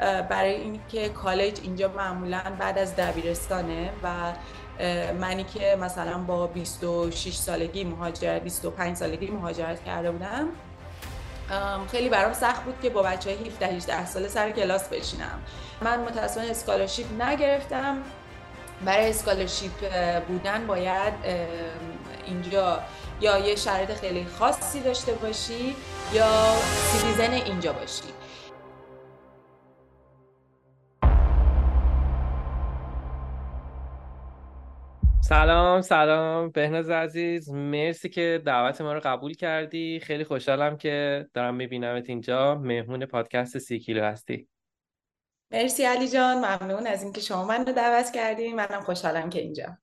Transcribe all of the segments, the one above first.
برای اینکه کالج اینجا معمولا بعد از دبیرستانه و منی که مثلا با 26 سالگی مهاجرت 25 سالگی مهاجرت کرده بودم خیلی برام سخت بود که با بچه های 17 18 ساله سر کلاس بشینم. من متاسفانه scholarship نگرفتم. برای scholarship بودن باید اینجا یا یه شرایط خیلی خاصی داشته باشی یا citizen اینجا باشی. سلام سلام. بهناز عزیز مرسی که دعوت ما رو قبول کردی. خیلی خوشحالم که دارم میبینمت اینجا. مهمون پادکست سی کیلو هستی. مرسی علی جان. ممنون از اینکه شما من رو دعوت کردیم منم خوشحالم که اینجا.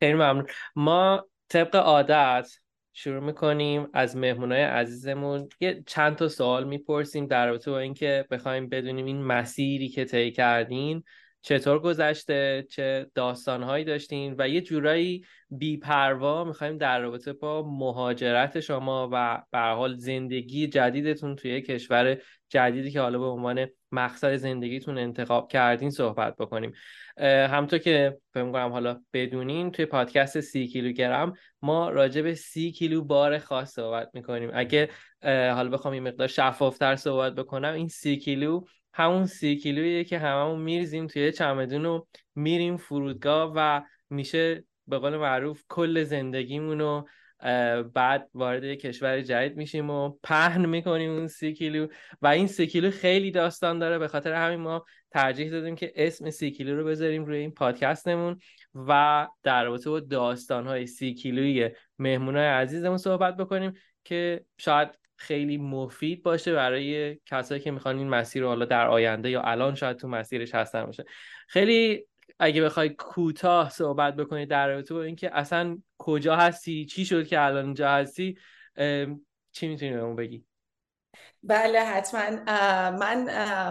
خیلی ممنون. ما طبق عادت شروع می‌کنیم از مهمونای عزیزمون. یه چند تا سوال می‌پرسیم در رابطه با اینکه بخوایم بدونیم این مسیری که طی کردین. چطور گذشته؟ چه داستانهایی داشتین؟ و یه جورایی بیپروا می‌خوایم در رابطه با مهاجرت شما و به حال زندگی جدیدتون توی کشور جدیدی که حالا به عنوان مقصد زندگیتون انتخاب کردین صحبت بکنیم. همطور که فکر کنم حالا بدونین توی پادکست سی کیلوگرم ما راجع به سی کیلو بار خاص صحبت می‌کنیم. اگه حالا بخوام این مقدار شفافتر صحبت بکنم این سی کیلو همون سی کیلویه که هممون میریزیم توی چمدون و میریم فرودگاه و میشه به قول معروف کل زندگیمون رو بعد وارد کشور جدید میشیم و پهن می‌کنیم اون سی کیلو و این سی کیلو خیلی داستان داره. به خاطر همین ما ترجیح دادیم که اسم سی کیلو رو بذاریم روی این پادکستمون و در رابطه با داستان های سی کیلوی مهمونای عزیزمون صحبت بکنیم که شاید خیلی مفید باشه برای کسایی که می‌خوان این مسیر رو حالا در آینده یا الان شاید تو مسیرش هستن باشه. خیلی اگه بخوای کوتاه صحبت بکنی در رابطه با اینکه اصلا کجا هستی چی شد که الان اینجا هستی چی می‌تونی بهمون بگی؟ بله حتما. من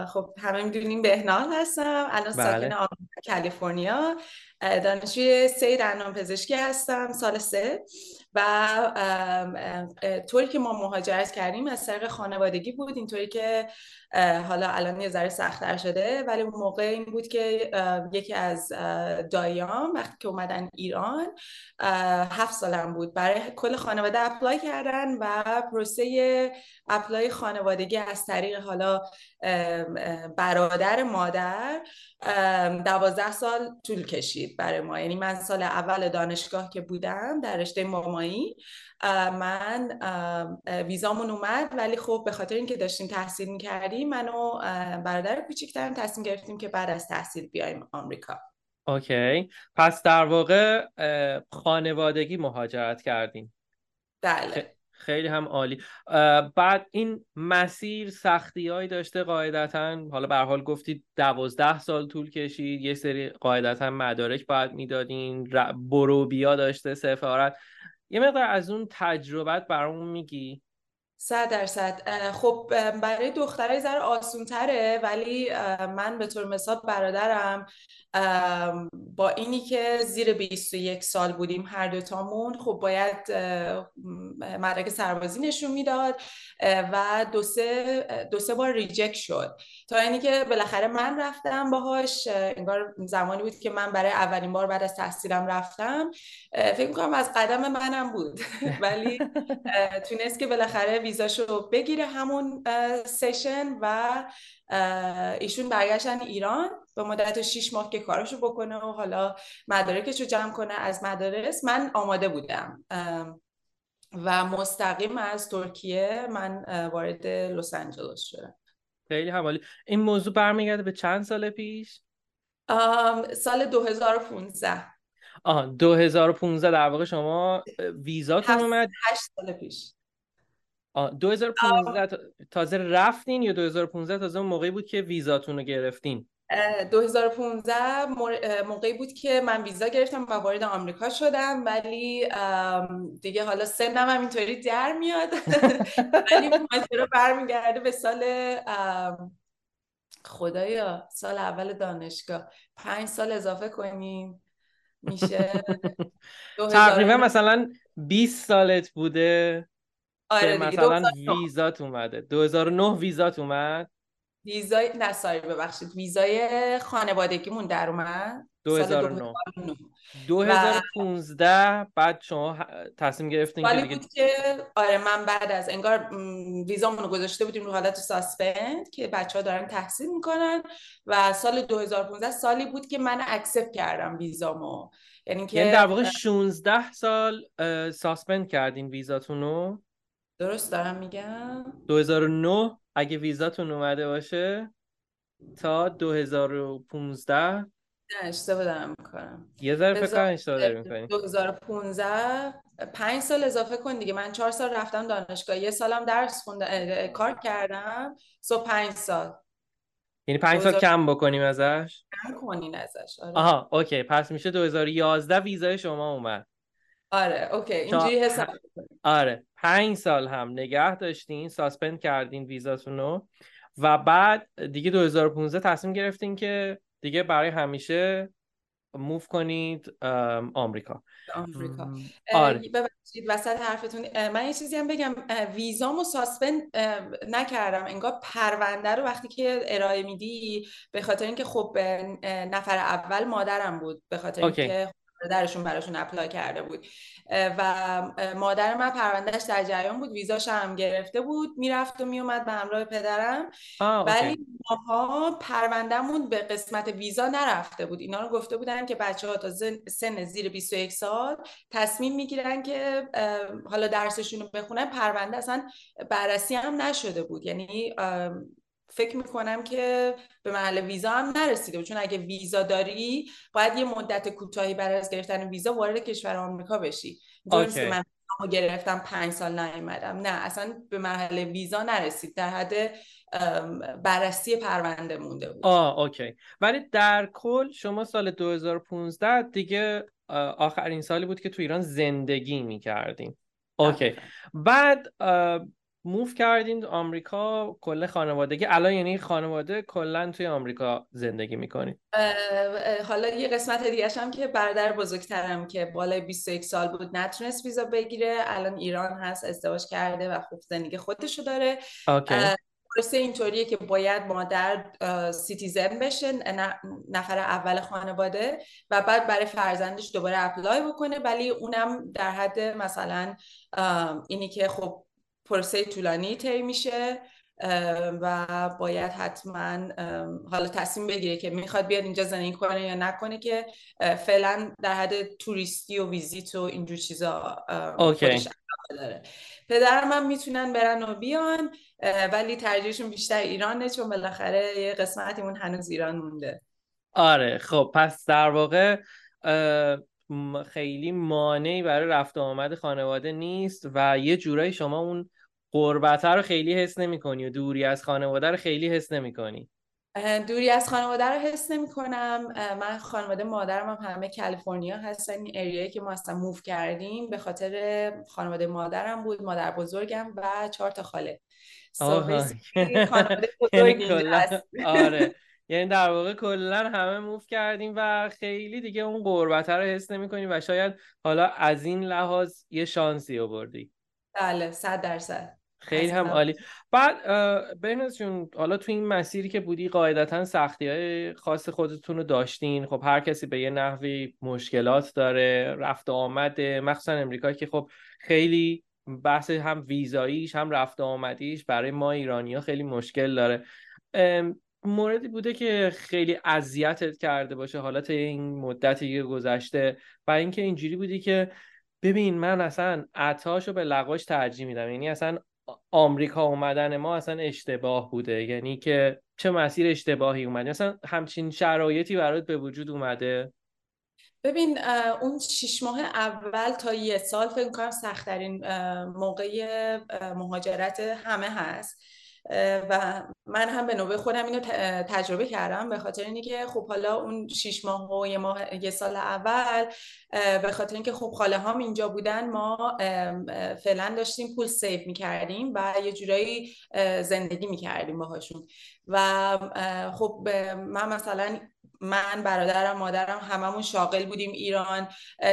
خب همه می‌دونیم بهنال هستم. الان بله. ساکن کالیفرنیا. دانشجوی سه دندان پزشکی هستم سال سه. و طوری که ما مهاجرت کردیم از طریق خانوادگی بود اینطوری که حالا الان یه ذره سختتر شده. ولی اون موقع این بود که یکی از دایام وقتی که اومدن ایران هفت سالم بود. برای کل خانواده اپلای کردن و پروسه اپلای خانوادگی از طریق حالا برادر مادر دوازده سال طول کشید برای ما. یعنی من سال اول دانشگاه که بودم در رشته مامایی من ویزامون اومد. ولی خب به خاطر اینکه داشتیم تحصیل می‌کردیم من و برادر کوچیکترم تصمیم گرفتیم که بعد از تحصیل بیایم آمریکا. اوکی. پس در واقع خانوادگی مهاجرت کردیم بله. خیلی هم عالی. بعد این مسیر سختی هایی داشته قاعدتا؟ حالا به حال گفتید دوازده سال طول کشید یه سری قاعدتا مدارک باید می‌دادین برو بیا داشته سفارت. یه مقدار از اون تجربت برامون میگی. صد درصد. خب برای دخترای ذره آسون تره ولی من به طور مثال برادرم با اینی که زیر 21 سال بودیم هر دوتامون خب باید مدرک سربازی نشون می‌داد و دو سه, دو سه بار ریجکت شد. تا اینی که بالاخره من رفتم باهاش انگار زمانی بود که من برای اولین بار بعد از تحصیلم رفتم. فکر می‌کنم از قدم منم بود. ولی تونست که بالاخره ویزاشو بگیره همون سشن و ایشون برگشتن ایران. به مدت 6 ماه که کارشو بکنه و حالا مدارکش رو جمع کنه از مدارس. من آماده بودم. و مستقیم از ترکیه من وارد لس آنجلس شدم. خیلی حوالی. این موضوع برمیگرده به چند سال پیش؟ سال 2015 آها 2015 در واقع شما ویزاتون اومد؟ 8 سال پیش. 2015 تازه رفتین یا 2015 تازه موقعی بود که ویزاتون رو گرفتین 2015 موقعی بود که من ویزا گرفتم و وارد آمریکا شدم ولی دیگه حالا سنم هم اینطوری در میاد. ولی ماجرا برمیگرده به سال خدایا سال اول دانشگاه. پنج سال اضافه کنیم. میشه تقریبا مثلا 20 سالت بوده. آره که مثلا ویزات اومده. 2009 ویزات اومد. ویزای نه sorry ببخشید. ویزای خانوادگیمون در اومد. 2009 2015 بعد شما تصمیم گرفتین که دیگه بود که آره من بعد از انگار ویزامون رو گذاشته بودیم رو حالت suspend که بچه ها دارن تحصیل می‌کنن و سال 2015 سالی بود که من accept کردم ویزامو. یعنی که یعنی در واقع 16 سال suspend کردین ویزاتون رو درست دارم میگم؟ 2009 اگه ویزاتون اومده باشه تا 2015 نه اشتباه دارم می‌کنم یه ذره فکر کنم اشتباه داری می‌کنی 2015 پنج سال اضافه کن دیگه. من چهار سال رفتم دانشگاه. یه سالم درس خوندم کار کردم. سو پنج سال. یعنی پنج سال کم بکنیم ازش؟ کم کنین ازش آره. آها اوکی. پس میشه 2011 ویزای شما اومد. آره OK. اینجوری حساب آره. پنج سال هم نگه داشتین suspend کردین ویزاتون رو و بعد دیگه 2015 تصمیم گرفتین که دیگه برای همیشه move کنید آمریکا. آمریکا. آره. ببخشید وسط حرفتون من یه چیزی هم بگم. ویزامو suspend نکردم. انگار پرونده رو وقتی که ارائه میدی به خاطر اینکه خب نفر اول مادرم بود به خاطر اینکه درشون براشون اپلای کرده بود. و مادر من پروندهش در جریان بود ویزاش هم گرفته بود می‌رفت و میومد به همراه پدرم. ولی ماها پروندهمون به قسمت ویزا نرفته بود. اینا رو گفته بودن که بچه ها تا سن زیر 21 سال تصمیم می‌گیرن که حالا درسشون رو بخونن. پرونده اصلا بررسی هم نشده بود. یعنی فکر می‌کنم که به محل ویزا هم نرسیده چون اگه ویزا داری باید یه مدت کوتاهی برای از گرفتن ویزا وارد کشور آمریکا بشی. که من گرفتم پنج سال نیومدم. نه اصلا به محل ویزا نرسید. در حد بررسی پرونده مونده بود. آه اوکی. ولی در کل شما سال 2015 دیگه آخرین سالی بود که تو ایران زندگی می‌کردیم اوکی. بعد move کردین آمریکا کل خانوادگی. الان یعنی خانواده کلا توی آمریکا زندگی می‌کنید حالا یه قسمت دیگه هم که برادر بزرگترم که بالای 21 سال بود نتونست ویزا بگیره. الان ایران هست ازدواج کرده و خوب زندگی خودشو داره. پروسه اینطوریه که باید مادر citizen بشه نفر اول خانواده و بعد برای فرزندش دوباره apply بکنه. ولی اونم در حد مثلا اینی که خب پروسه طولانی طی میشه و باید حتما حالا تصمیم بگیره که می‌خواد بیاد اینجا زندگی کنه یا نکنه که فعلا در حد توریستی و ویزیت و اینجور چیزا خودش داره. پدرم هم می‌تونن برن و بیان ولی ترجیحشون بیشتر ایرانه چون بالاخره یه قسمتیمون هنوز ایران مونده. آره خب پس در واقع خیلی مانعی برای رفت آمد خانواده نیست و یه جورایی شما اون قربت رو خیلی حس نمی کنی و دوری از خانواده رو خیلی حس نمی کنی دوری از خانواده رو حس نمی کنم من خانواده مادرم هم همه کالیفرنیا هستن این اریایی که ما اصلا موف کردیم به خاطر خانواده مادرم بود مادر بزرگم و چهار تا خاله. خانواده یعنی آره. یعنی در واقع کلا همه موف کردیم و خیلی دیگه اون قربت رو حس نمی کنیم و شاید حالا از این لحاظ یه شانسی آوردی. بله صد درصد. خیلی هم عالی. بعد بهناز جون حالا تو این مسیری که بودی قاعدتا سختی های خاص خودتون رو داشتین. خب هر کسی به یه نحوی مشکلات داره رفت آمده. مخصوصا امریکا که خب خیلی بحث هم ویزاییش هم رفت آمدیش برای ما ایرانی ها خیلی مشکل داره. موردی بوده که خیلی اذیتت کرده باشه حالت این مدتی گذشته و اینکه اینجوری بودی که ببین من اصلا عطاشو به لقاش ترجیح میدم. یعنی اصلا آمریکا اومدن ما اصلا اشتباه بوده. یعنی که چه مسیر اشتباهی اومده. اصلا همچین شرایطی برات به وجود اومده؟ ببین اون شیش ماه اول تا یه سال فکر کنم سختترین موقع مهاجرت همه هست. و من هم به نوبه خودم اینو تجربه کردم به خاطر اینکه که خب حالا اون شیش ماه و یه, ماه، یه سال اول به خاطر اینکه خب خاله هم اینجا بودن ما فعلا داشتیم پول سیف می‌کردیم و یه جورایی زندگی می‌کردیم باهاشون. و خب من مثلا من برادرم مادرم هممون شاغل بودیم ایران.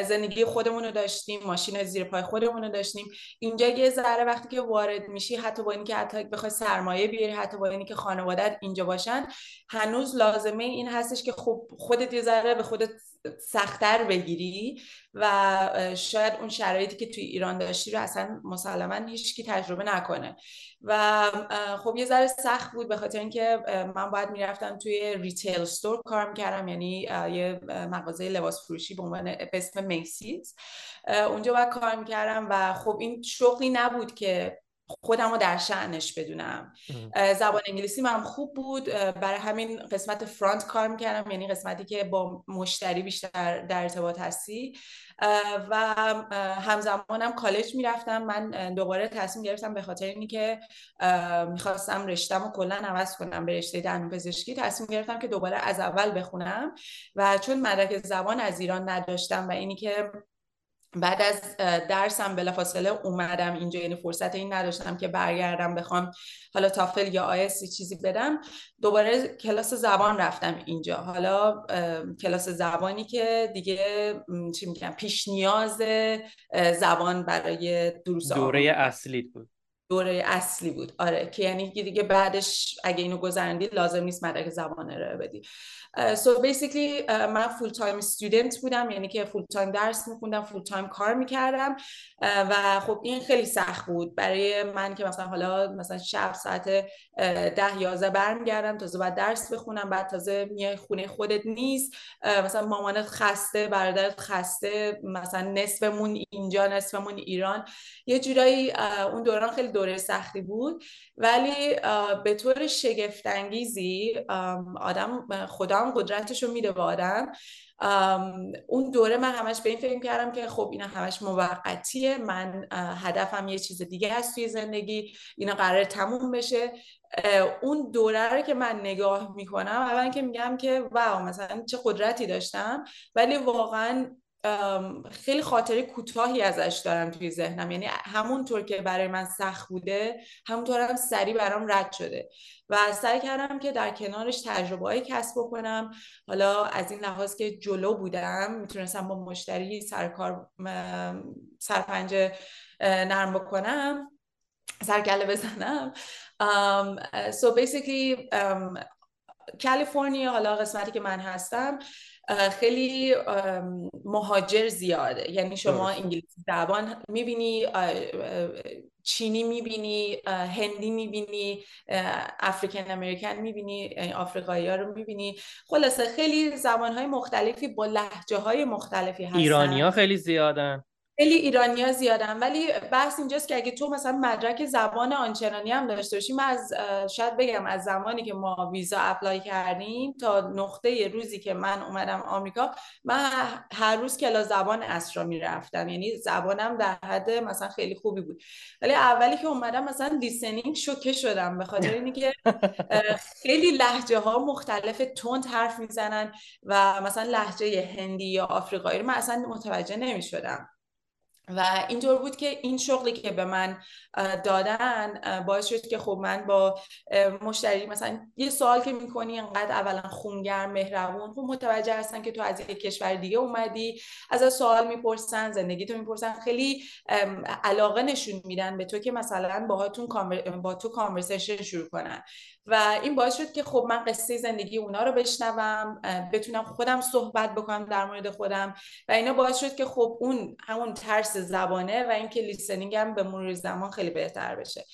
زندگی خودمون رو داشتیم ماشین زیر پای خودمون رو داشتیم. اینجا یه ذره وقتی که وارد میشی حتی با اینکه حتی بخوای سرمایه بیاری حتی با اینکه خانوادت اینجا باشن هنوز لازمه این هستش که خب خودت یه ذره به خودت سختتر بگیری و شاید اون شرایطی که توی ایران داشتی رو اصلا مسلما هیچکی تجربه نکنه. و خب یه ذره سخت بود به خاطر اینکه من باید می‌رفتم توی ریتیل استور کار می‌کردم یعنی یه مغازه لباس فروشی به عنوان اسم میسیز اونجا باید کار می‌کردم و خب این شغلی نبود که خودم رو در شعنش بدونم. زبان انگلیسی من خوب بود. برای همین قسمت فرانت کار می‌کردم یعنی قسمتی که با مشتری بیشتر در ارتباط هستی. و همزمانم کالج می‌رفتم. من دوباره تصمیم گرفتم به خاطر اینی که می‌خواستم رشتم و کلا عوض کنم به رشته دندون پزشکی. تصمیم گرفتم که دوباره از اول بخونم. و چون مدرک زبان از ایران نداشتم و اینی که بعد از درسم بلافاصله اومدم اینجا یعنی فرصت این نداشتم که برگردم بخوام حالا تافل یا آیسی چیزی بدم. دوباره کلاس زبان رفتم اینجا. حالا کلاس زبانی که دیگه چی میگم پیش نیاز زبان برای دروس دوره اصلی بود. دوره اصلی بود. آره که یعنی دیگه بعدش اگه اینو گذرندی لازم نیست مدرک زبان رو بدی. so uh, basically من full-time student بودم یعنی که full-time درس میخوندم full-time کار می‌کردم. و خب این خیلی سخت بود. برای من که مثلا حالا مثلا شب ساعت ده یازده برمیگردم تازه بعد درس بخونم بعد تازه میای خونه خودت نیست. مثلا مامانت خسته برادرت خسته مثلا نصفمون اینجا نصفمون ایران. یه جورایی اون دوران خیلی دوره سختی بود. ولی به طور شگفتانگیزی آدم خدا قدرتش رو میده به آدم. اون دوره من همش به این فکر کردم که خب اینا همش موقتیه. من هدفم یه چیز دیگه هست توی زندگی. اینا قرار تموم بشه. اون دوره رو که من نگاه می‌کنم اول که میگم که واو مثلا چه قدرتی داشتم. ولی واقعا خیلی خاطره کوتاهی ازش دارم توی ذهنم. یعنی همونطور که برای من سخت بوده همونطور هم سریع برام رد شده. و سعی کردم که در کنارش تجربه های کسب بکنم. حالا از این لحاظ که جلو بودم می‌تونستم با مشتری سرکار سرپنجه نرم بکنم سرکله بزنم. so basically کالیفرنیا حالا قسمتی که من هستم خیلی مهاجر زیاده. یعنی شما انگلیسی زبان می‌بینی چینی می‌بینی هندی می‌بینی افریکن امریکن می‌بینی آفریقایی ها رو می‌بینی. خلاصه خیلی زبان های مختلفی با لحجه های مختلفی هستن. ایرانی ها خیلی زیادن. خیلی ایرانیا زیادن. ولی بحث اینجاست که اگه تو مثلا مدرک زبان آنچنانی هم داشته باشی من از شاید بگم از زمانی که ما ویزا اپلای کردیم تا نقطه روزی که من اومدم آمریکا من هر روز کلا زبان اسرا می‌رفتم. یعنی زبانم در حد مثلا خیلی خوبی بود. ولی اولی که اومدم مثلا لیسنینگ شوکه شدم به خاطر اینکه خیلی لحجه ها مختلف تند حرف می‌زنن و مثلا لحجه هندی یا آفریقایی رو من اصلا متوجه نمی‌شدم. و اینطور بود که این شغلی که به من دادن باعث شد که خب من با مشتری مثلا یه سوال که می‌کنی انقدر اولا خونگرم مهربون خب متوجه هستن که تو از یک کشور دیگه اومدی از سوال می‌پرسن زندگی تو می‌پرسن خیلی علاقه نشون میدن به تو که مثلا باهاتون با تو کانورسیشن شروع کنن. و این باعث شد که خب من قصه زندگی اونا رو بشنوم بتونم خودم صحبت بکنم در مورد خودم و اینا باعث شد که خب اون همون ترس زبانه و اینکه لیسنینگ هم به مرور زمان خیلی بهتر بشه.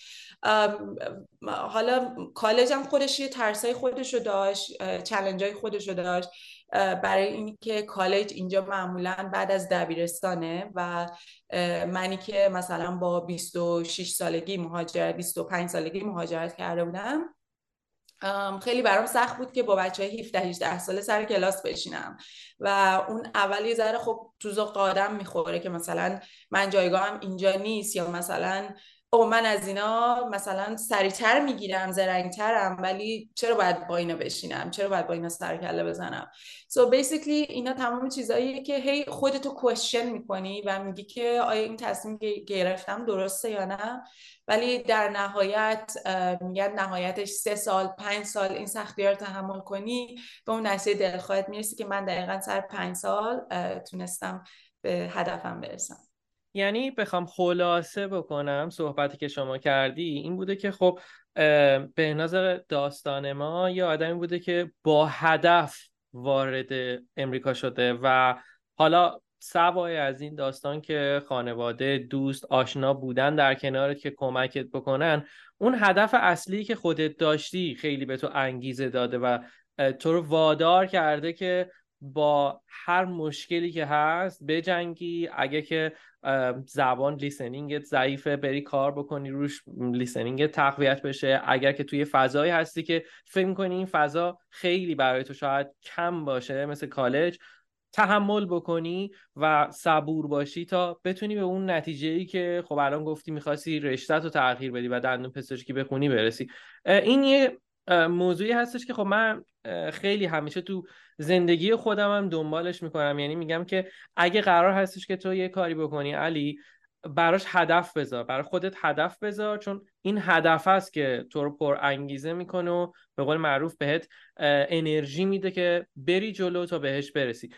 حالا کالج هم خودش یه ترسای خودش رو داشت چلنج های خودش رو داشت برای اینکه کالج اینجا معمولا بعد از دبیرستانه و منی که مثلا با 26 سالگی مهاجرت 25 سالگی مهاجرت کرده بودم خیلی برام سخت بود که با بچه های 17 18 ساله سر کلاس بشینم و اون اول یه ذره خب تو ذوق آدم می‌خوره که مثلا من جایگاهم اینجا نیست یا مثلا او من از اینا مثلا سریعتر می‌گیرم زرنگترم ولی چرا باید با اینا بشینم؟ چرا باید با اینا سرکله بزنم؟ So basically اینا تمام چیزاییه که هی خودتو کوشن می‌کنی و میگی که آیا این تصمیم گرفتم درسته یا نه؟ ولی در نهایت میگن نهایتش سه سال پنج سال این سختی رو تحمل کنی به اون نتیجه دلخواهت می‌رسی که من دقیقا سر پنج سال تونستم به هدفم برسم. یعنی بخوام خلاصه بکنم صحبتی که شما کردی این بوده که خب به نظر داستان ما یه آدمی بوده که با هدف وارد امریکا شده و حالا سوای از این داستان که خانواده دوست آشنا بودن در کنارت که کمکت بکنن اون هدف اصلی که خودت داشتی خیلی به تو انگیزه داده و تو رو وادار کرده که با هر مشکلی که هست بجنگی. اگه که زبان لیسنینگت ضعیفه بری کار بکنی روش لیسنینگت تقویت بشه. اگر که توی فضایی هستی که فکر کنی این فضا خیلی برای تو شاید کم باشه مثل کالج تحمل بکنی و صبور باشی تا بتونی به اون نتیجه ای که خب الان گفتی می‌خواستی رشته رو تغییر بدی و دندون پزشکی بخونی برسی. این یه موضوعی هستش که خب من خیلی همیشه تو زندگی خودم هم دنبالش می‌کنم. یعنی میگم که اگه قرار هستش که تو یه کاری بکنی علی براش هدف بذار. برای خودت هدف بذار چون این هدف است که تو رو پر انگیزه می‌کنه و به قول معروف بهت انرژی میده که بری جلو تا بهش برسی.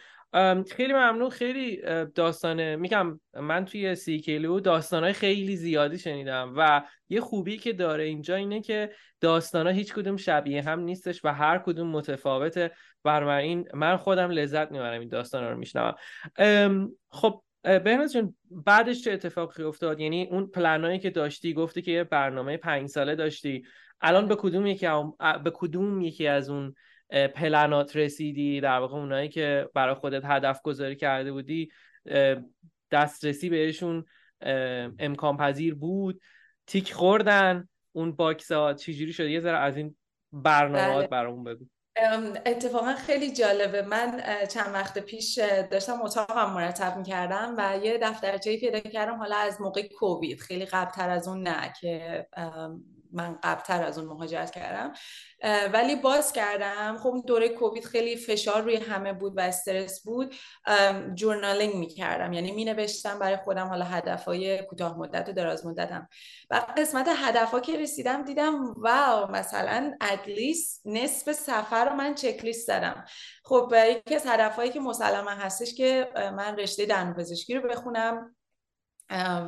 خیلی ممنون. خیلی داستانه. میگم من توی سی کیلو داستانهای خیلی زیادی شنیدم و یه خوبی که داره اینجا اینه که داستانها هیچ کدوم شبیه هم نیستش و هر کدوم متفاوته. این من خودم لذت می‌برم این داستان رو میشنوم. خب بهناز جون بعدش چه اتفاقی افتاد؟ یعنی اون پلنایی که داشتی گفتی که یه برنامه پنج ساله داشتی. الان به کدوم یکی به کدوم یکی از اون پلنات رسیدی؟ در واقع اونایی که برای خودت هدف گذاری کرده بودی دسترسی بهشون امکان پذیر بود. تیک خوردن اون باکسات چجوری شده یه ذره از این برنامه بله. برامون بگو. اتفاقا خیلی جالبه. من چند وقت پیش داشتم اتاقم مرتب می‌کردم و یه دفترچه‌ای پیدا کردم حالا از موقع کووید. خیلی قبلتر از اون نه که من قبلتر از اون مهاجرت کردم. ولی باز کردم. خب دوره کووید خیلی فشار روی همه بود و استرس بود. جورنالینگ می‌کردم. یعنی می نوشتم برای خودم حالا هدفهای کوتاه مدت و دراز مدتم. و قسمت هدفها که رسیدم دیدم واو مثلا ادلیست نصف سفر رو من چکلیست زدم. خب یکی از هدفهایی که مسلما هستش که من رشته دندونپزشکی رو بخونم.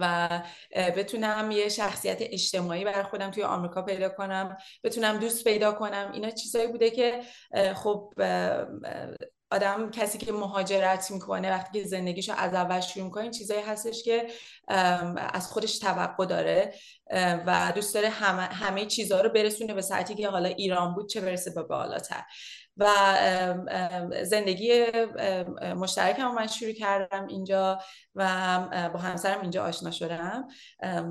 و بتونم یه شخصیت اجتماعی بر خودم توی آمریکا پیدا کنم بتونم دوست پیدا کنم. اینا چیزایی بوده که خب آدم کسی که مهاجرت می‌کنه وقتی که زندگیشو از اول شروع می‌کنه چیزایی هستش که از خودش توقع داره و دوست داره همه, همه چیزها رو برسونه به ساعتی که حالا ایران بود چه برسه به بالاتر. و زندگی مشترکم من شروع کردم اینجا و با همسرم اینجا آشنا شدم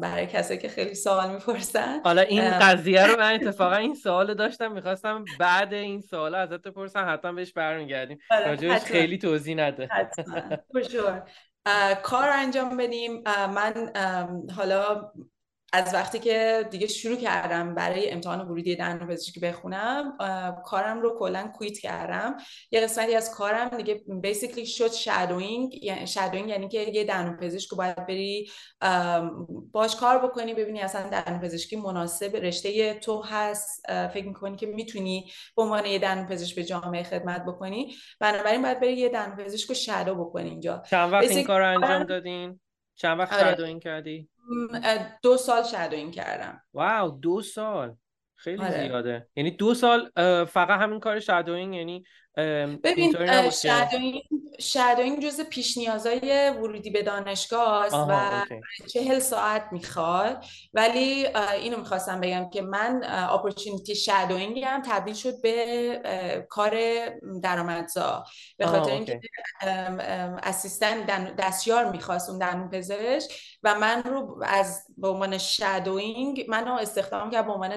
برای کسی که خیلی سوال می‌پرسن. حالا این قضیه رو من اتفاقا این سوال داشتم می‌خواستم بعد این سوال ازت بپرسم حتما بهش برمیگردیم. آره، راجبش خیلی توضیح نده. کار انجام بدیم. من حالا از وقتی که دیگه شروع کردم برای امتحان ورودی دندون پزشکی بخونم کارم رو کلا quit کردم. یه قسمتی از کارم دیگه basically شد shadowing یعنی shadowing یعنی که یه دندون پزشک باید بری باش کار بکنی ببینی اصلا دندون پزشکی مناسب رشته تو هست. فکر می‌کنی که می‌تونی به عنوان یه دندون پزشک به جامعه خدمت بکنی. بنابراین باید بری یه دندون پزشک رو shadow بکنی اینجا. چند وقت این کار انجام دادین؟ چند وقت آره. shadowing کردی؟ دو سال shadowing کردم. wow دو سال. خیلی آره. زیاده. یعنی دو سال فقط همین کار shadowing یعنی ببین shadowing shadowing جز پیش نیازهای ورودی به دانشگاه است و چهل ساعت می‌خواد. ولی اینو می‌خواستم بگم که من opportunity shadowing هم تبدیل شد به کار درآمدزا. به خاطر اینکه assistant دستیار می‌خواست اون دندون پزشک و من رو از به عنوان shadowing منو استخدام کرد به عنوان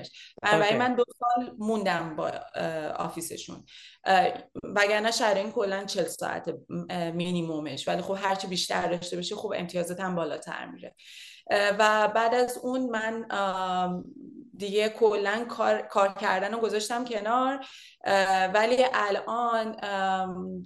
دستیارش برای من دو سال موندم با office شون. وگرنه شرایط کلا 40 ساعت مینیمومش. ولی خب هرچی بیشتر داشته باشی خب امتیازت هم بالاتر میره. و بعد از اون من دیگه کلا کار, کار کردن رو گذاشتم کنار. ولی الان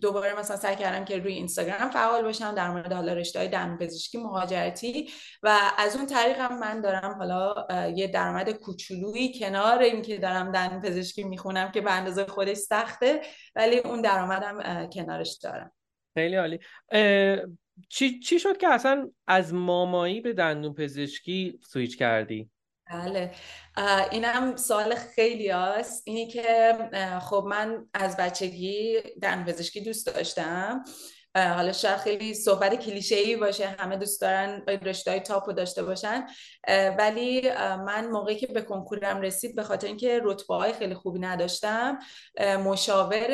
دوباره مثلا سعی کردم که روی اینستاگرام فعال باشم در مورد حالا رشته های دندون پزشکی مهاجرتی. و از اون طریق هم من دارم حالا یه درآمد کوچولویی کنار اینکه دارم دندون پزشکی می‌خونم که به اندازه خودش سخته ولی اون درآمدم کنارش دارم. خیلی عالی. چی, چی شد که اصلا از مامایی به دندون پزشکی سویچ کردی؟ بله. اینم سوال خیلی هست اینی که خب من از بچگی دندون پزشکی دوست داشتم. حالا شاید خیلی صحبت کلیشه ای باشه همه دوست دارن رشته های تاپ رو داشته باشن. ولی من موقعی که به کنکورم رسید به خاطر اینکه رتبه های خیلی خوبی نداشتم مشاور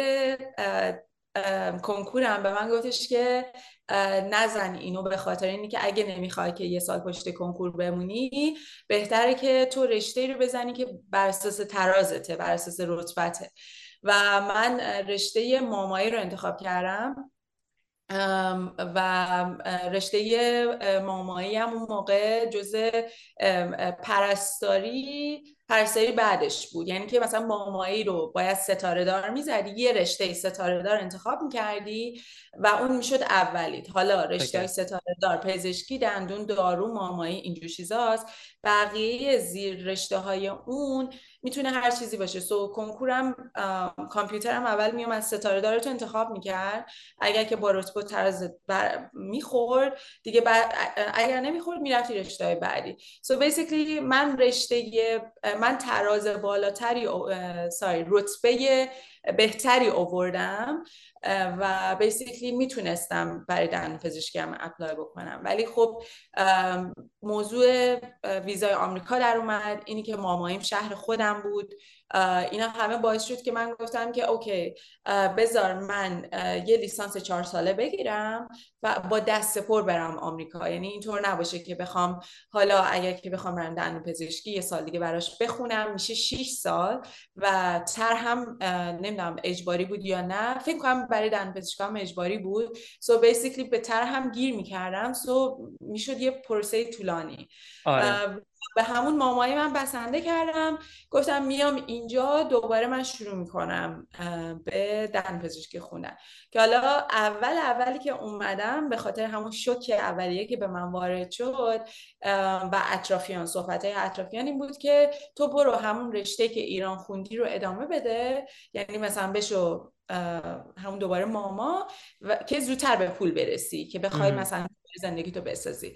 کنکورم به من گفتش که نزن اینو به خاطر اینی که اگه نمی‌خوای که یه سال پشت کنکور بمونی بهتره که تو رشته رو بزنی که بر اساس ترازته بر اساس رتبته. و من رشته مامایی رو انتخاب کردم. و رشته مامایی هم اون موقع جز پرستاری پرستاری بعدش بود. یعنی که مثلا مامایی رو باید ستاره دار می‌زدی یه رشته ستاره دار انتخاب می‌کردی و اون می‌شد اولید. حالا رشته های ستاره دار پزشکی دندون دارو مامایی اینجور چیزاست. بقیه زیر رشته های اون می‌تونه هر چیزی باشه. سو کنکورم کامپیوترم اول میومد ستاره داره تو انتخاب می‌کرد. اگر که با رتبه طرز می‌خورد دیگه اگر نمی‌خورد می‌رفتی رشته های بعدی. so basically من رشته من تراز بالاتری sorry رتبه بهتری آوردم و basically می‌تونستم برای دندون پزشکی apply بکنم. ولی خب موضوع ویزای آمریکا در اومد. اینی که ماماییم شهر خودم بود. اینا همه باعث شد که من گفتم که okay بذار من یه لیسانس چهار ساله بگیرم و با دست پر برم آمریکا. یعنی اینطور نباشه که بخوام حالا اگر که بخوام برم دندون پزشکی یه سال دیگه براش بخونم میشه 6 سال و تر هم نمی‌دونم اجباری بود یا نه. فکر کنم برای دندون پزشکی هم اجباری بود. سو so بیسیکلی به تر هم گیر می‌کردم. سو so می‌شد یه پروسه طولانی. آره. به همون مامایی من بسنده کردم. گفتم میام اینجا دوباره من شروع می‌کنم به دن پزشکی خوندن. که حالا اول اولی که اومدم به خاطر همون شوک اولیه که به من وارد شد و اطرافیان صحبت های اطرافیان این بود که تو برو همون رشته که ایران خوندی رو ادامه بده. یعنی مثلا بشو همون دوباره ماما و که زودتر به پول برسی که بخوای مثلا زندگی تو بسازی.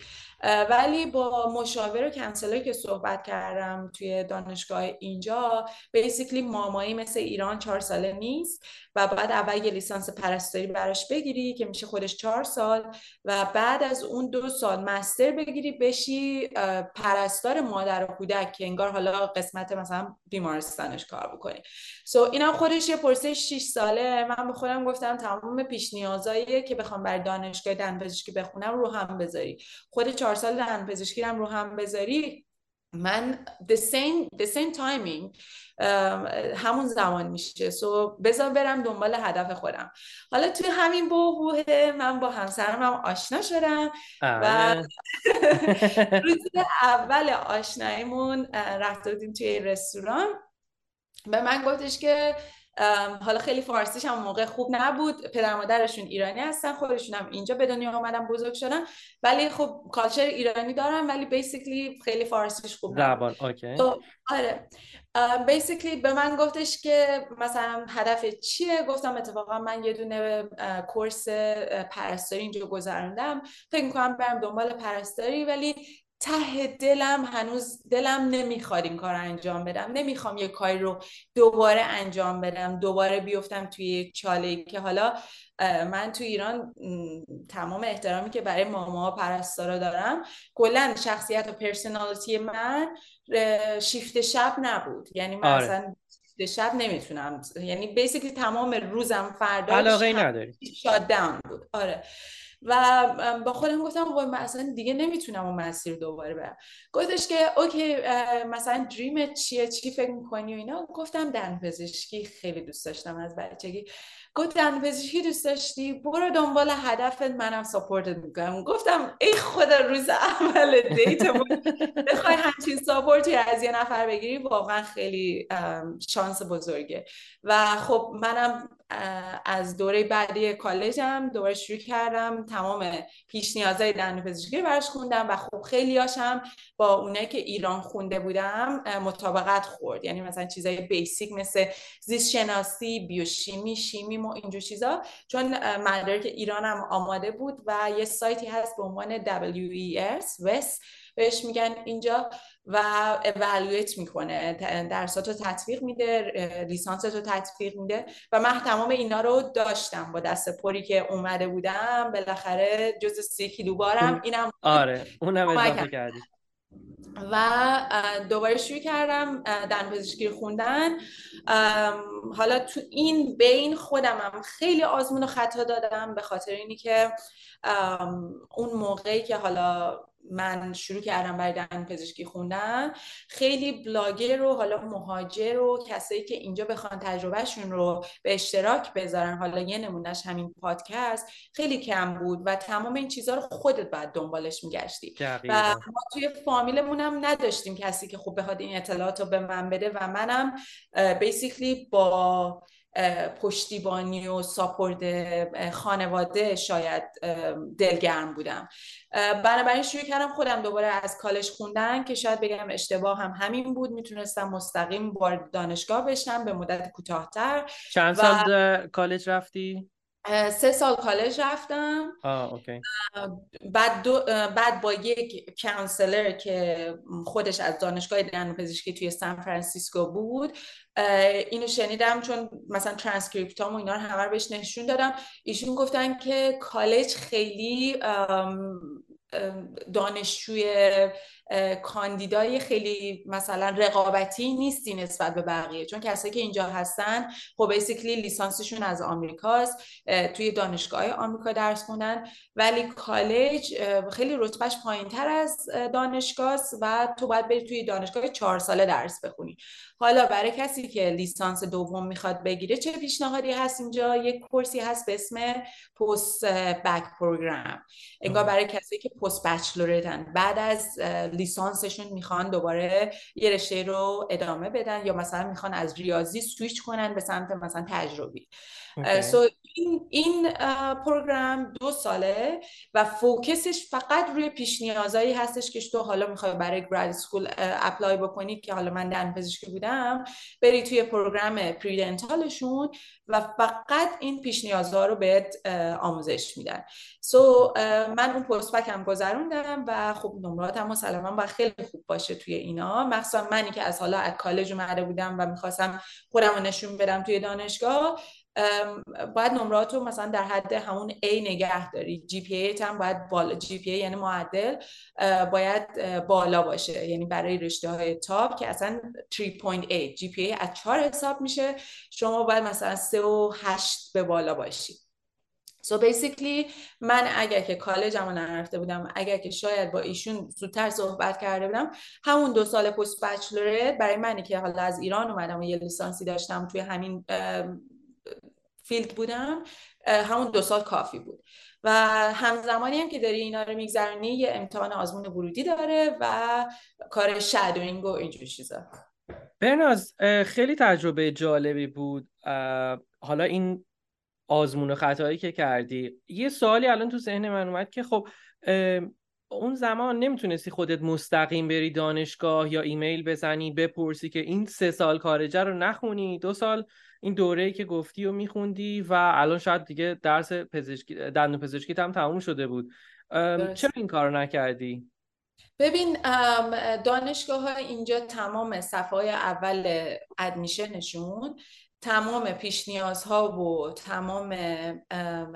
ولی با مشاور و کنسلر که صحبت کردم توی دانشگاه اینجا بیسیکلی مامایی مثل ایران چهار ساله نیست و بعد اول یه لیسانس پرستاری براش بگیری که میشه خودش چهار سال و بعد از اون دو سال مستر بگیری بشی پرستار مادر و کودک که انگار حالا قسمت مثلا بیمارستانش کار بکنی. سو so اینم خودش یه پرسه 6 ساله. من به خودم گفتم تمام پیش نیازایی که بخوام بر دانشگاه دندان پزشکی بخونم رو هم بذاری. خود چهار سال دندان پزشکی رو هم بذاری. من the same, the same timing همون زمان میشه. سو بذار برم دنبال هدف خودم. حالا توی همین بوهه من با همسرم هم آشنا شدم و روز اول آشناییمون رفته بودیم توی رستوران. به من گفتش که حالا خیلی فارسیش هم موقع خوب نبود. پدر مادرشون ایرانی هستن خودشون هم اینجا به دنیا آمدن بزرگ شدن. ولی خب کالچر ایرانی دارن ولی بیسیکلی خیلی فارسیش خوب زبان اوکی. آره. بیسیکلی به من گفتش که مثلا هدف چیه؟ گفتم اتفاقا من یه دونه کورس پرستاری اینجا گذروندم. فکر می‌کنم برم دنبال پرستاری ولی ته دلم هنوز دلم نمی‌خواد این کار انجام بدم. نمی‌خوام یه کاری رو دوباره انجام بدم دوباره بیفتم توی یک چاله که حالا من تو ایران تمام احترامی که برای ماما پرستارا دارم کلا شخصیت و پرسنالیتی من شیفت شب نبود. یعنی من آره. اصلا شیفت شب نمی‌تونم. یعنی بیسیکلی تمام روزم فردا علاقه نداری. شاد داون بود. آره. و با خودم گفتم وای من اصلا دیگه نمی‌تونم اون مسیر دوباره برم. گفتش که اوکی مثلا دریم چیه؟ چی فکر می‌کنی و اینا؟ گفتم دن پزشکی خیلی دوست داشتم از بچگی. گفت دندون پزشکی دوست داشتی؟ برو دنبال هدفت منم support ت می‌کنم. گفتم ای خدا روز اول date مون. بخوای همچین support ی از یه نفر بگیری واقعا خیلی شانس بزرگه. و خب منم از دوره بعدی کالجم دوباره شروع کردم. تمام پیش نیازهای دندون پزشکی براش خوندم و خب خیلی هاشم با اونایی که ایران خونده بودم مطابقت خورد. یعنی مثلا چیزای basic مثل زیست شناسی بیوشیمی شیمی و اینجور چیزا. چون مدارک ایرانم آماده بود و یه سایتی هست به عنوان WES WES بهش میگن اینجا و اولویت می‌کنه درسات رو تطبیق میده لیسانس رو تطبیق میده و من تمام اینا رو داشتم با دست پری که اومده بودم. بالاخره جز سی کیلو بارم اینم آره اونم اضافه کردی. و دوباره شروع کردم دن پزشکی خوندن. حالا تو این بین خودم هم خیلی آزمون و خطا دادم به خاطر اینی که اون موقعی که حالا من شروع کردم برای دندون پزشکی خوندن. خیلی بلاگر و حالا مهاجر و کسایی که اینجا بخوان تجربهشون رو به اشتراک بذارن. حالا یه نمونهش همین پادکست خیلی کم بود و تمام این چیزها رو خودت باید دنبالش میگشتی. و ما توی فامیلمون هم نداشتیم کسی که خوب بخواد این اطلاعات رو به من بده و منم بیسیکلی با پشتیبانی و ساپورت خانواده شاید دلگرم بودم. بنابراین شروع کردم خودم دوباره از کالج خوندن که شاید بگم اشتباه هم همین بود. می‌تونستم مستقیم وارد دانشگاه بشم به مدت کوتاهتر. چند سال کالج رفتی؟ سه سال کالج رفتم آه، اوکی. بعد, دو، بعد با یک counselor که خودش از دانشگاه دندون پزشکی توی سان فرانسیسکو بود اینو شنیدم چون مثلا ترانسکریپتام و اینا رو همه بهش نشون دادم ایشون گفتن که کالج خیلی دانشجوی کاندیدای خیلی مثلا رقابتی نیستی نسبت به بقیه. چون کسایی که اینجا هستن خب basically لیسانسشون از آمریکاست. توی دانشگاه آمریکا درس خوندن. ولی کالج خیلی رتبهش پایین تر از دانشگاه و تو باید بری توی دانشگاه چهار ساله درس بخونی. حالا برای کسی که لیسانس دوم می‌خواد بگیره چه پیشنهادی هست اینجا؟ یک کورسی هست به اسم پست بک پروگرام. انگار برای کسی که پست بچلورتن. بعد از لیسانسشون می‌خوان دوباره یه رشته رو ادامه بدن یا مثلا می‌خوان از ریاضی سویچ کنن به سمت مثلا تجربی. so این, این program دو ساله و focus ش فقط روی پیش نیازایی هستش که تو حالا می‌خوای برای grad school apply بکنی که حالا من دندون پزشکی بودم بری توی program pre-dental شون و فقط این پیش نیازها رو بهت آموزش میدن. so من اون post bacc هم گذروندم و خب نمراتم مسلما با خیلی خوب باشه توی اینا. مخصوصا منی که از حالا از کالج اومده بودم و می‌خواستم خودم رو نشون بدم توی دانشگاه. باید نمرات رو مثلا در حد همون A نگه داری. GPA هم باید بالا GPA یعنی معدل باید بالا باشه. یعنی برای رشته های top که اصلا 3.8 GPA از 4 حساب میشه شما باید مثلا 3 و 8 به بالا باشی. So basically من اگر که کالجمو نرفته بودم اگر که شاید با ایشون زودتر صحبت کرده بودم همون دو سال post baccalaureate برای منی که حالا از ایران اومدم و یه لیسانسی داشتم توی همین field بودم همون دو سال کافی بود. و همزمانی هم که داری اینا رو میگذرونی یه امتحان آزمون ورودی داره و کار shadowing و اینجور چیزا. برناز خیلی تجربه جالبی بود. حالا این آزمون و خطایی که کردی. یه سوالی الان تو ذهن من اومد که خب اون زمان نمی‌تونستی خودت مستقیم بری دانشگاه یا ایمیل بزنی بپرسی که این سه سال کارجه رو نخونی دو سال این دوره که گفتی و میخوندی و الان شاید دیگه درس پزشکی دندون پزشکی هم تموم شده بود. چرا این کار نکردی؟ ببین دانشگاه ها اینجا تمام صفحه های اول ادمیشنشون تمام پیش نیازها و تمام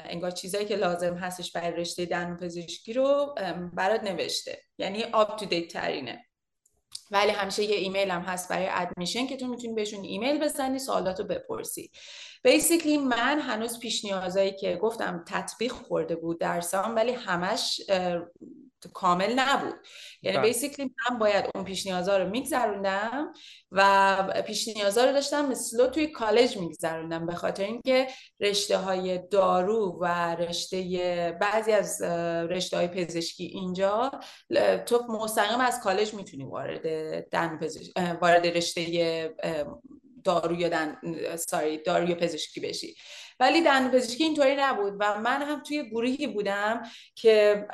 انگار چیزهایی که لازم هستش برای رشته دندون پزشکی رو برات نوشته. یعنی up to date ترینه. ولی همیشه یه ایمیل هم هست برای admission که تو می‌تونی بهشون ایمیل بزنی سوالاتو بپرسی. basically من هنوز پیش نیازایی که گفتم تطبیق خورده بود درسام ولی همش کامل نبود یعنی basically. من باید اون پیش نیازا رو میگذروندم و پیش نیازا رو داشتم مثل توی کالج میگذروندم به خاطر اینکه رشته های دارو و رشته بعضی از رشته های پزشکی اینجا تو مستقیم از کالج می‌تونی وارد دن وارد رشته دارو یا دن ساری دارو یا پزشکی بشی ولی دندون پزشکی اینطوری نبود و من هم توی گروهی بودم که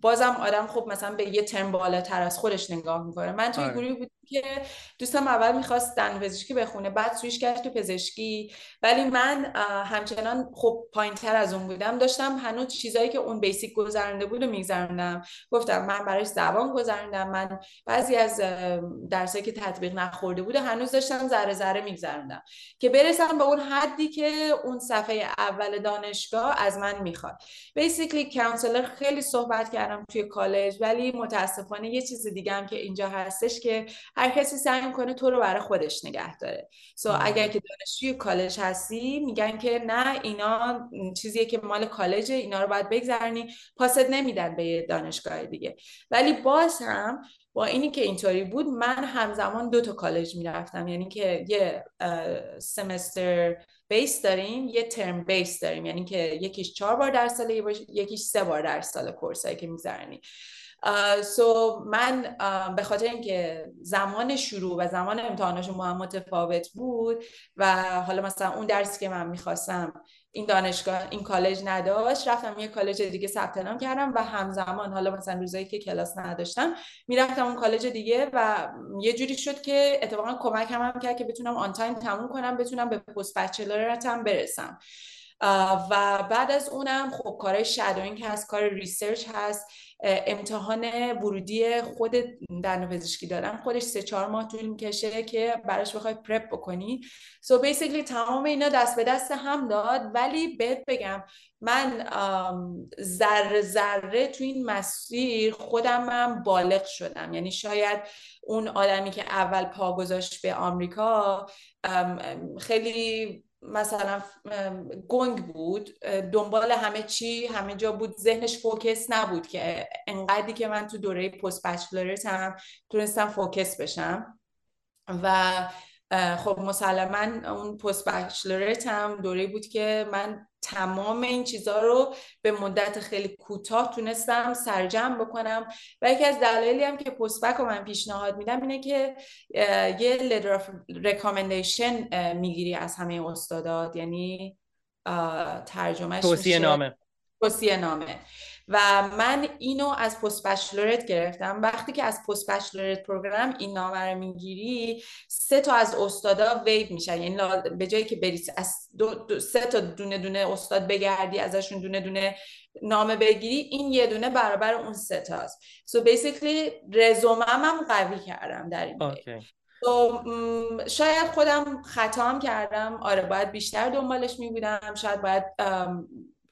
بازم آدم خب مثلا به یه ترم بالاتر از خودش نگاه می‌کنه من توی آره. گروهی بودم که دوستم اول می‌خواست دندون پزشکی بخونه. بعد سویش کرد تو پزشکی. ولی من همچنان خب پایین تر از اون بودم. داشتم هنوز چیزایی که اون بیسیک گذرنده بود و میگذروندم. گفتم من براش زبان گذروندم. من بعضی از درسایی که تطبیق نخورده بوده هنوز داشتم ذره ذره میگذروندم. که برسم به اون حدی که اون صفحه اول دانشگاه از من می‌خواد. بیسیکلی کانسلر خیلی صحبت کردم توی کالج. ولی متاسفانه یه چیز دیگه هم که اینجا هستش که هر کسی سعی می‌کنه تو رو برای خودش نگه داره. سو so, اگر که دانشجوی کالج هستی میگن که نه اینا چیزیه که مال کالجه اینا رو باید بگذرنی پاست نمیدن به دانشگاه دیگه. ولی باز هم با اینی که اینطوری بود من همزمان دو تا کالج می‌رفتم. یعنی که یه سمستر بیس داریم یه ترم بیس داریم. یعنی که یکیش چهار بار در سال یکیش سه بار در سال کورسایی که میگذرنی so من به خاطر اینکه زمان شروع و زمان امتحاناشون با هم متفاوت بود و حالا مثلا اون درسی که من می‌خواستم این دانشگاه این کالج نداشت رفتم یه کالج دیگه ثبت نام کردم و همزمان حالا مثلا روزایی که کلاس نداشتم می‌رفتم اون کالج دیگه و یه جوری شد که اتفاقا کمک هم, کرد که بتونم on time تموم کنم بتونم به post baccalaureate م برسم. و بعد از اونم خب کار shadowing هست کار research هست. امتحان ورودی خود دندون پزشکی دادن خودش سه چهار ماه طول می‌کشه که براش بخوای پرپ بکنی. سو so بیسیکلی تمام اینا دست به دست هم داد. ولی بهت بگم من ذره ذره تو این مسیر خودم هم بالغ شدم. یعنی شاید اون آدمی که اول پا گذاشت به آمریکا خیلی مثلا گنگ بود دنبال همه چی همه جا بود ذهنش focus نبود که انقدری که من تو دوره post baccalaureate هم تونستم focus بشم. و خب مسلما اون post baccalaureate هم دوره بود که من تمام این چیزها رو به مدت خیلی کوتاه تونستم سرجمع بکنم. و یکی از دلایلی هم که post bacc رو من پیشنهاد میدم اینه که یه letter of recommendation می‌گیری از همه استادات. یعنی ترجمهش توصیه نامه. توصیه نامه. و من اینو از پست بچلورت گرفتم. وقتی که از پست بچلورت پروگرام این نامه رو می‌گیری سه تا از استادا ویو میشن. یعنی به جایی که بری از دو, سه تا دونه دونه استاد بگردی ازشون دونه دونه نامه بگیری این یه دونه برابر اون سه تاست. سو so basically رزومم هم قوی کردم در این okay. so, شاید خودم خطام کردم. آره باید بیشتر دنبالش می بودم شاید باید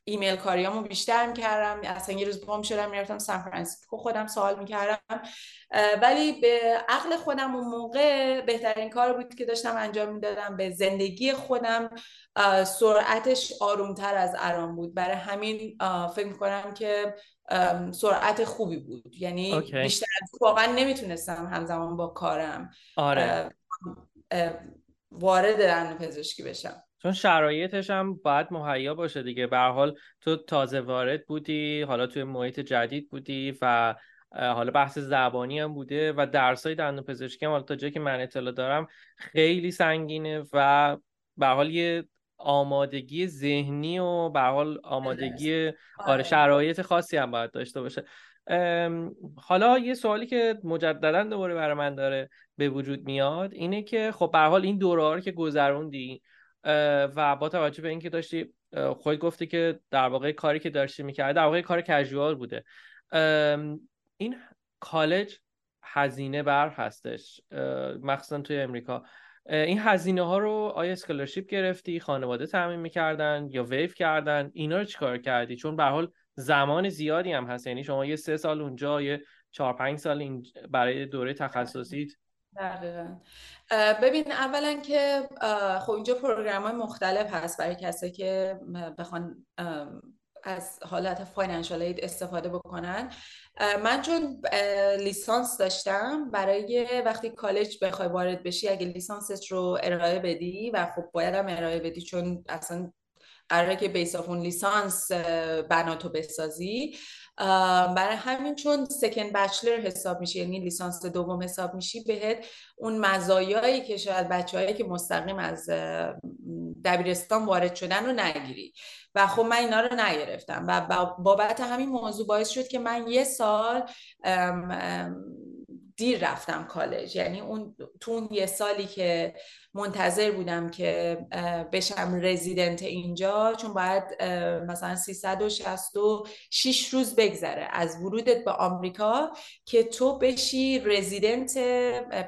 ایمیل کاریامو بیشتر می‌کردم. اصلا یه روز بام شدم می‌رفتم سان فرانسیسکو خودم سوال می‌کردم. ولی به عقل خودم اون موقع بهترین کار بود که داشتم انجام می‌دادم. به زندگی خودم سرعتش آرومتر از ارام بود. برای همین فکر می‌کنم که سرعت خوبی بود. یعنی بیشتر واقعا نمی‌تونستم همزمان با کارم آره. وارد دندون پزشکی بشم. چون شرایطش هم باید مهیا باشه دیگه. به حال تو تازه وارد بودی حالا توی محیط جدید بودی و حالا بحث زبانی هم بوده و درسای دندون پزشکی هم حالا تا جایی که من اطلاع دارم خیلی سنگینه و به حال یه آمادگی ذهنی و به حال آمادگی آره, آره، شرایط خاصی هم باید داشته باشه. حالا یه سوالی که مجددا دوباره برای من داره به وجود میاد اینه که خب به حال این دوره که گذروندی و با توجه به اینکه داشتی خود گفتی که در واقع کاری که داشتی می‌کرد در واقع کار casual بوده. این کالج هزینه بر هستش مخصوصا توی امریکا. این هزینه ها رو آیا scholarship گرفتی خانواده تأمین می‌کردن یا waive کردن؟ اینا رو چیکار کردی؟ چون به حال زمان زیادی هم هست. یعنی شما یه سه سال اونجا یه چهار پنج سال برای دوره تخصصیت دقیقا. ببین اولا که خب اینجا program های مختلف هست برای کسی که بخوان از حالت financial aid استفاده بکنن. من چون لیسانس داشتم برای وقتی کالج بخوای وارد بشی اگه لیسانست رو ارائه بدی و خب باید هم ارائه بدی چون اصلا قراره که based off اون لیسانس بناتو بسازی. برای همین چون سکن بچلر حساب میشه یعنی لیسانس دوم حساب میشی بهت اون مزایایی که شاید بچههایی که مستقیم از دبیرستان وارد شدن رو نگیری. و خب من اینا رو نگرفتم و بابت همین موضوع باعث شد که من یه سال دیر رفتم کالج. یعنی اون تو اون یه سالی که منتظر بودم که بشم رزیدنت اینجا چون باید مثلا 366 روز بگذره از ورودت به آمریکا که تو بشی رزیدنت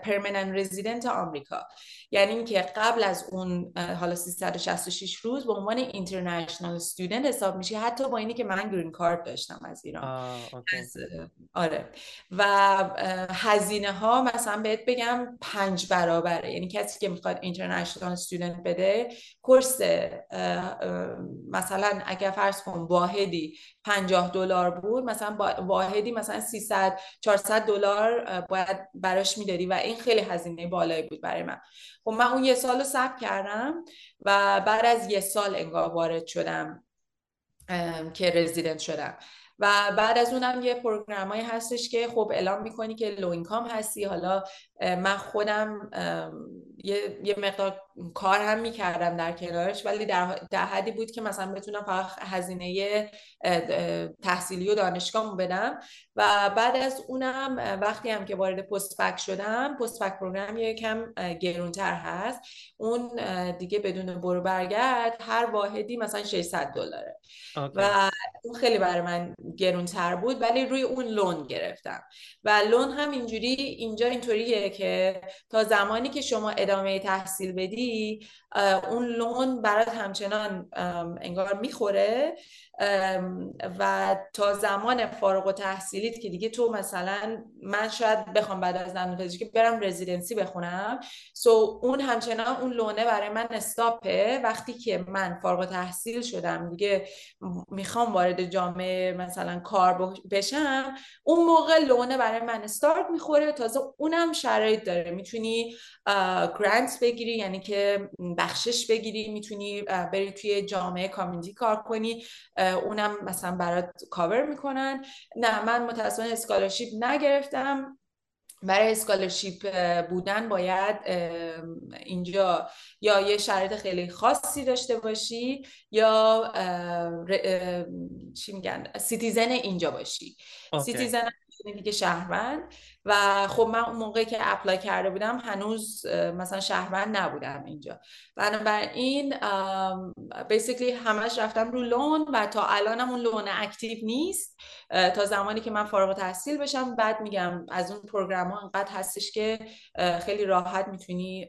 پرمننت رزیدنت آمریکا. یعنی اینکه قبل از اون حالا 366 روز به عنوان اینترنشنال استودنت حساب میشی. حتی با اینی که من گرین کارت داشتم از ایران. آره. و هزینه ها مثلا بهت بگم پنج برابره. یعنی کسی که می‌خواد اینترنشنال استودنت بده کورس مثلا اگر فرض کن واحدی 50 دلار بود مثلا واحدی مثلا 300 400 دلار باید براش می‌دادی و این خیلی هزینه بالایی بود برای من. خب من اون یه سال رو ثبت کردم و بعد از یه سال انگار وارد شدم که رزیدنت شدم. و بعد از اونم یه پروگرامایی هستش که خب اعلام می‌کنی که لو اینکام هستی. حالا من خودم یه, یه مقدار کار هم می‌کردم در کنارش ولی در, در حدی بود که مثلا بتونم فقط هزینه تحصیلی و دانشگاه بدم. و بعد از اونم وقتی هم که وارد پست فک شدم پست فک پروگرام یکم گرونتر هست. اون دیگه بدون برو برگرد هر واحدی مثلا 600 دلاره. و اون خیلی برای من گرونتر بود ولی روی اون لون گرفتم. و لون هم اینجوری اینجا اینطوریه که تا زمانی که شما ادامه تحصیل بدی اون لون برات همچنان انگار می‌خوره. و تا زمان فارغ و تحصیلیت که دیگه تو مثلا من شاید بخوام بعد از دندون که برم رزیدنسی بخونم. سو اون همچنان اون لونه برای من استاپه. وقتی که من فارغ و تحصیل شدم دیگه می‌خوام وارد جامعه مثلا کار بشم اون موقع loan ه برای من استارت می‌خوره. تازه اونم شرایط داره. می‌تونی grant بگیری یعنی که بخشش بگیری. می‌تونی بری توی جامعه community کار کنی. اونم مثلا برات کاور می‌کنن. نه من متاسفانه scholarship نگرفتم. برای scholarship بودن باید اینجا یا یه شرایط خیلی خاصی داشته باشی یا چی میگن citizen اینجا باشی. citizen دیگه شهروند. و خب من اون موقعی که apply کرده بودم هنوز مثلا شهروند نبودم اینجا. بنابراین basically همش رفتم رو loan و تا الانم اون loan active نیست. تا زمانی که من فارغ تحصیل بشم بعد میگم از اون program ها انقدر هستش که خیلی راحت می‌تونی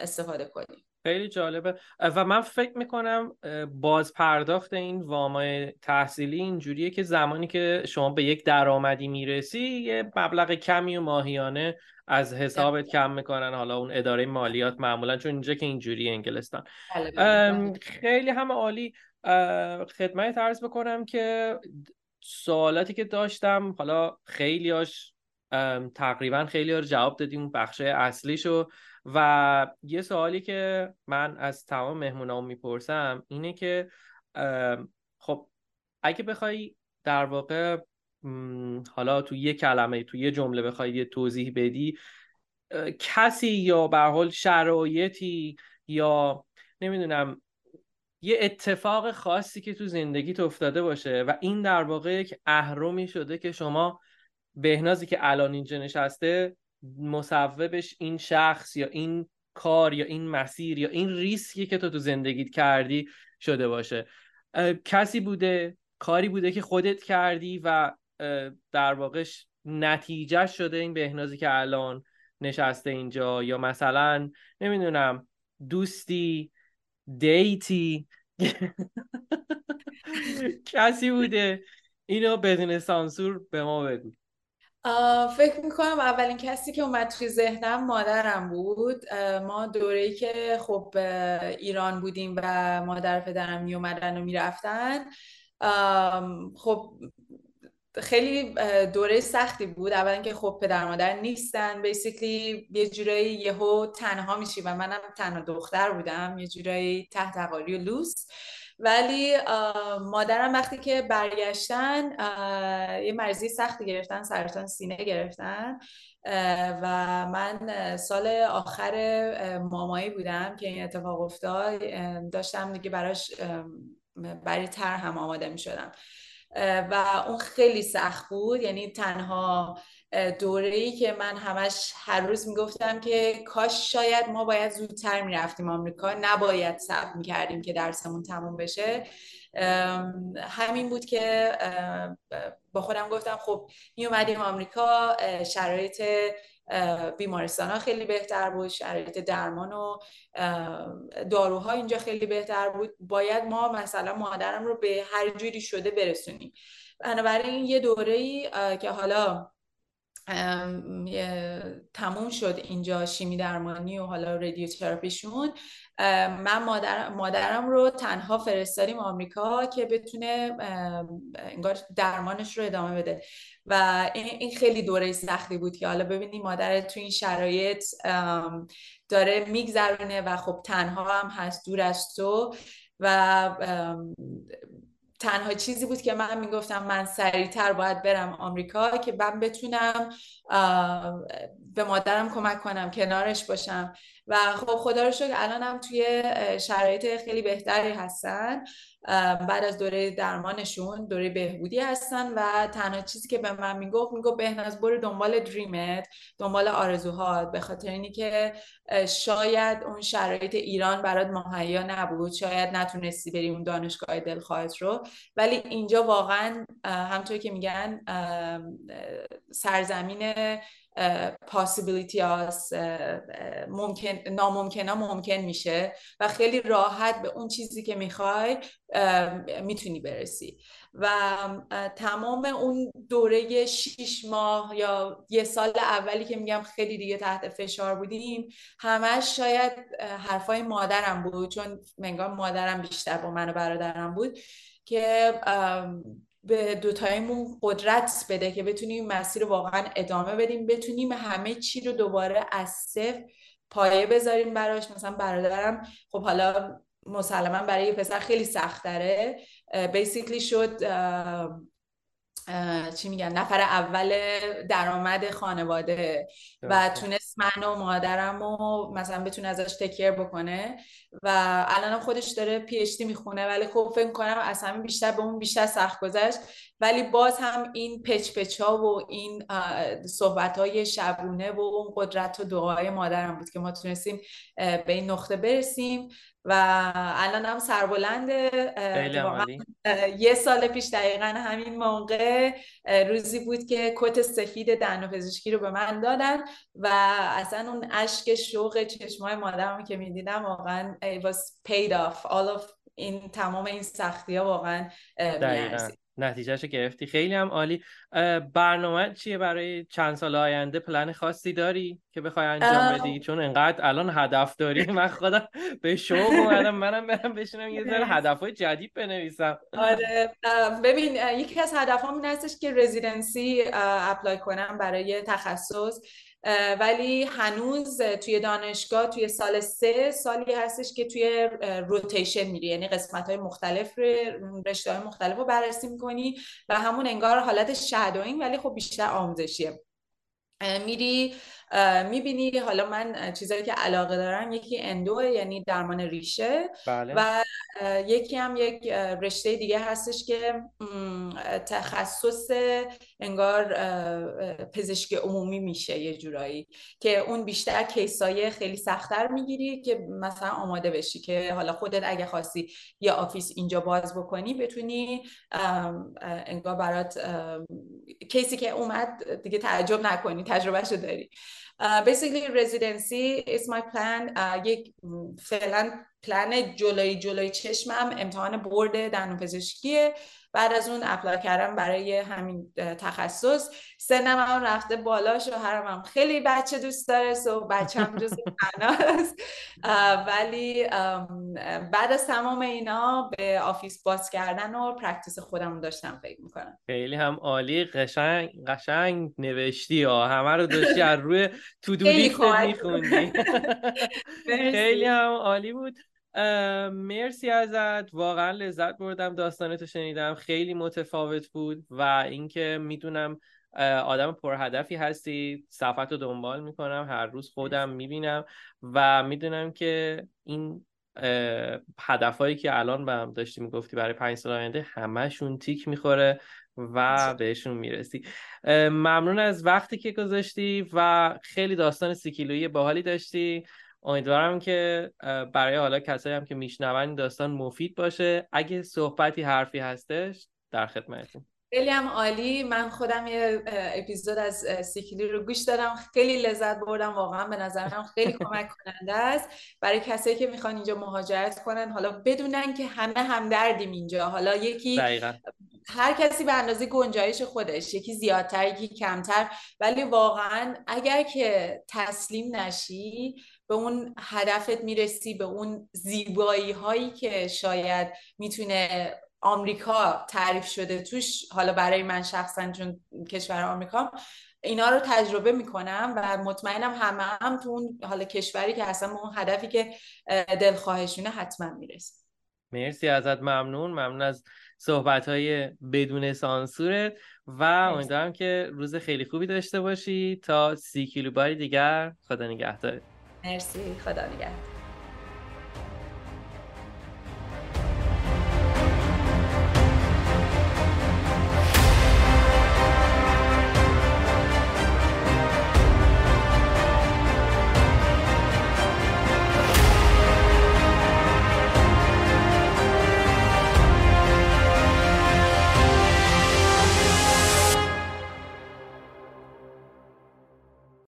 استفاده کنی. خیلی جالبه. و من فکر می‌کنم باز پرداخت این وامای تحصیلی اینجوریه که زمانی که شما به یک درآمدی می‌رسی یه مبلغ کمی و ماهیانه از حسابت کم می‌کنن. حالا اون اداره مالیات معمولا چون اینجا که اینجوری انگلستان. بله، بله. خیلی هم عالی. خدمت عرض بکنم که سوالاتی که داشتم حالا خیلیاش تقریبا خیلی رو جواب دادیم بخش اصلیشو. و یه سوالی که من از تمام مهمونام می‌پرسم اینه که خب اگه بخوای در واقع حالا تو یه کلمه تو یه جمله بخوای یه توضیح بدی کسی یا به حال شرایطی یا نمی‌دونم یه اتفاق خاصی که تو زندگیت افتاده باشه و این در واقع یک اهرمی شده که شما بهنازی که الان اینجا نشسته مصوبش این شخص یا این کار یا این مسیر یا این ریسکی که تو تو زندگیت کردی شده باشه. کسی بوده کاری بوده که خودت کردی و در واقع نتیجه شده این بهنازی که الان نشسته اینجا. یا مثلا نمی‌دونم دوستی دیتی. کسی بوده. اینو بدون سانسور به ما بگو. فکر می‌کنم اولین کسی که اومد توی ذهنم مادرم بود. ما دوره‌ای که خب ایران بودیم و مادر پدرم می اومدن و می‌رفتن. خب خیلی دوره سختی بود. اولا که خب پدر مادر نیستن. بیسیکلی یه جورایی یهو تنها میشی و منم تنها دختر بودم. یه جورایی تحت و لوس. ولی مادرم وقتی که برگشتن یه مرزی سختی گرفتن سرطان سینه گرفتن و من سال آخر مامایی بودم که این اتفاق افتاد داشتم دیگه براش برای تر هم آماده می شدم و اون خیلی سخت بود یعنی تنها دوره ای که من همش هر روز می‌گفتم که کاش شاید ما باید زودتر می‌رفتیم آمریکا نباید صبر می‌کردیم که درسمون تموم بشه. همین بود که با خودم گفتم خب می اومدیم آمریکا شرایط بیمارستان ها خیلی بهتر بود شرایط درمان و داروها اینجا خیلی بهتر بود. باید ما مثلا مادرم رو به هر جوری شده برسونیم. بنابراین یه دوره ای که حالا تموم شد اینجا شیمی درمانی و حالا رادیوتراپیشون. من مادر، مادرم رو تنها فرستادیم آمریکا که بتونه انگار درمانش رو ادامه بده. و این خیلی دوره سختی بود که حالا ببینیم مادر تو این شرایط داره میگذرونه و خب تنها هم هست دور از تو. و تنها چیزی بود که من می‌گفتم من سریعتر باید برم آمریکا که من بتونم به مادرم کمک کنم کنارش باشم. و خب خدا رو شکر الانم توی شرایط خیلی بهتری هستن. بعد از دوره درمانشون دوره بهبودی هستن و تنها چیزی که به من می‌گفت می‌گفت بهناز برو دنبال دریمت دنبال آرزوهات. به خاطر اینی که شاید اون شرایط ایران برات مهیا نبود. شاید نتونستی بری اون دانشگاه دلخواهت رو. ولی اینجا واقعا همطور که میگن سرزمین پاسیبیلیتی هاست ممکن ناممکن ممکن میشه و خیلی راحت به اون چیزی که می‌خوای می‌تونی برسی. و تمام اون دوره شیش ماه یا یه سال اولی که میگم خیلی دیگه تحت فشار بودیم همش شاید حرفای مادرم بود چون منگاه مادرم بیشتر با من و برادرم بود که به دوتایمون قدرت بده که بتونیم مسیر واقعا ادامه بدیم. بتونیم همه چی رو دوباره از صفر پایه بذاریم براش. مثلا برادرم خب حالا مسلما برای یه پسر خیلی سخت داره بیسیکلی شد چی میگن نفر اول درآمد خانواده و تونست من و مادرم و مثلا بتونه ازش تکیر بکنه و الان خودش داره پی اچ می‌خونه ولی خب فکر کنم از همین بیشتر به اون بیشتر سخت گذشت. ولی باز هم این پچ پچ ها و این صحبت های شبونه و اون قدرت و دعای مادرم بود که ما تونستیم به این نقطه برسیم. و الان هم سربلند یه سال پیش دقیقا همین موقع روزی بود که کت سفید دهن و پزشکی رو به من دادن و اصلا اون اشک شوق چشمای مادرم که می‌دیدم واقعا it was paid off. All of این تمام این سختی ها واقعا نتیجهش گرفتی. خیلی هم عالی. برنامه چیه برای چند سال آینده؟ پلن خاصی داری که بخوای انجام بدی؟ چون انقدر الان هدف داری. من خودم به شوق اومدم. منم برم بشینم یه ذره هدفهای جدید بنویسم. آره. ببین یکی از هدفهام این هستش که رزیدنسی اپلای کنم برای تخصص. ولی هنوز توی دانشگاه توی سال سه سالی هستش که توی روتیشن میری. یعنی قسمت های مختلف رشته های مختلف رو بررسی می‌کنی و همون انگار حالت شادوینگ ولی خب بیشتر آموزشیه. میری می‌بینی حالا من چیزایی که علاقه دارم یکی اندو یعنی درمان ریشه بله. و یکی هم یک رشته دیگه هستش که تخصص انگار پزشکی عمومی میشه یه جورایی که اون بیشتر case ای خیلی سختتر می‌گیری که مثلا آماده بشی که حالا خودت اگه خواستی یه office اینجا باز بکنی بتونی انگار برات case ی که اومد دیگه تعجب نکنی تجربهشو داری basically residency is my plan یک فعلا پلن جلوی جلوی چشمم امتحان board دندون پزشکیه بعد از اون apply کردم برای همین تخصص. سنم هم رفته بالا شوهرم هم خیلی بچه دوست داره so بچه هم جز ولی بعد از تمام اینا به office باز کردن و practice خودم داشتم فکر می‌کنم. خیلی هم عالی قشنگ قشنگ نوشتی ها. همه رو داشتی از روی تو میخوندی. خیلی هم عالی بود. مرسی ازت. واقعا لذت بردم. داستانتو شنیدم. خیلی متفاوت بود و اینکه می‌دونم آدم پرهدفی هستی. صفت رو دنبال می‌کنم. هر روز خودم می‌بینم و می‌دونم که این هدفهایی که الان به هم داشتی می‌گفتی برای پنج سال آینده همهشون تیک می‌خوره و بهشون می‌رسی. ممنون از وقتی که گذاشتی و خیلی داستان سیکیلویی باحالی داشتی. امیدوارم که برای حالا کسایی هم که میشنون داستان مفید باشه. اگه صحبتی حرفی هستش در خدمتتون. خیلی هم عالی. من خودم یه اپیزود از سیکلی رو گوش دادم. خیلی لذت بردم. واقعا به نظرم خیلی کمک کننده است. برای کسایی که می‌خوان اینجا مهاجرت کنن حالا بدونن که همه هم دردیم اینجا. حالا یکی دقیقا. هر کسی به اندازه گنجایش خودش. یکی زیادتر یکی کمتر. ولی واقعا اگر که تسلیم نشی به اون هدفت می‌رسی به اون زیبایی هایی که شاید می‌تونه آمریکا تعریف شده توش حالا برای من شخصا چون کشور آمریکا اینا رو تجربه می‌کنم و مطمئنم همه هم تو اون حالا کشوری که به اون هدفی که دلخواهشونه حتما می‌رسه مرسی ازت ممنون. ممنون از صحبت های بدون سانسورت و امیدوارم که روز خیلی خوبی داشته باشی. تا سی کیلو باری دیگر خدا نگهدارت. مرسی. خدا نگهدار.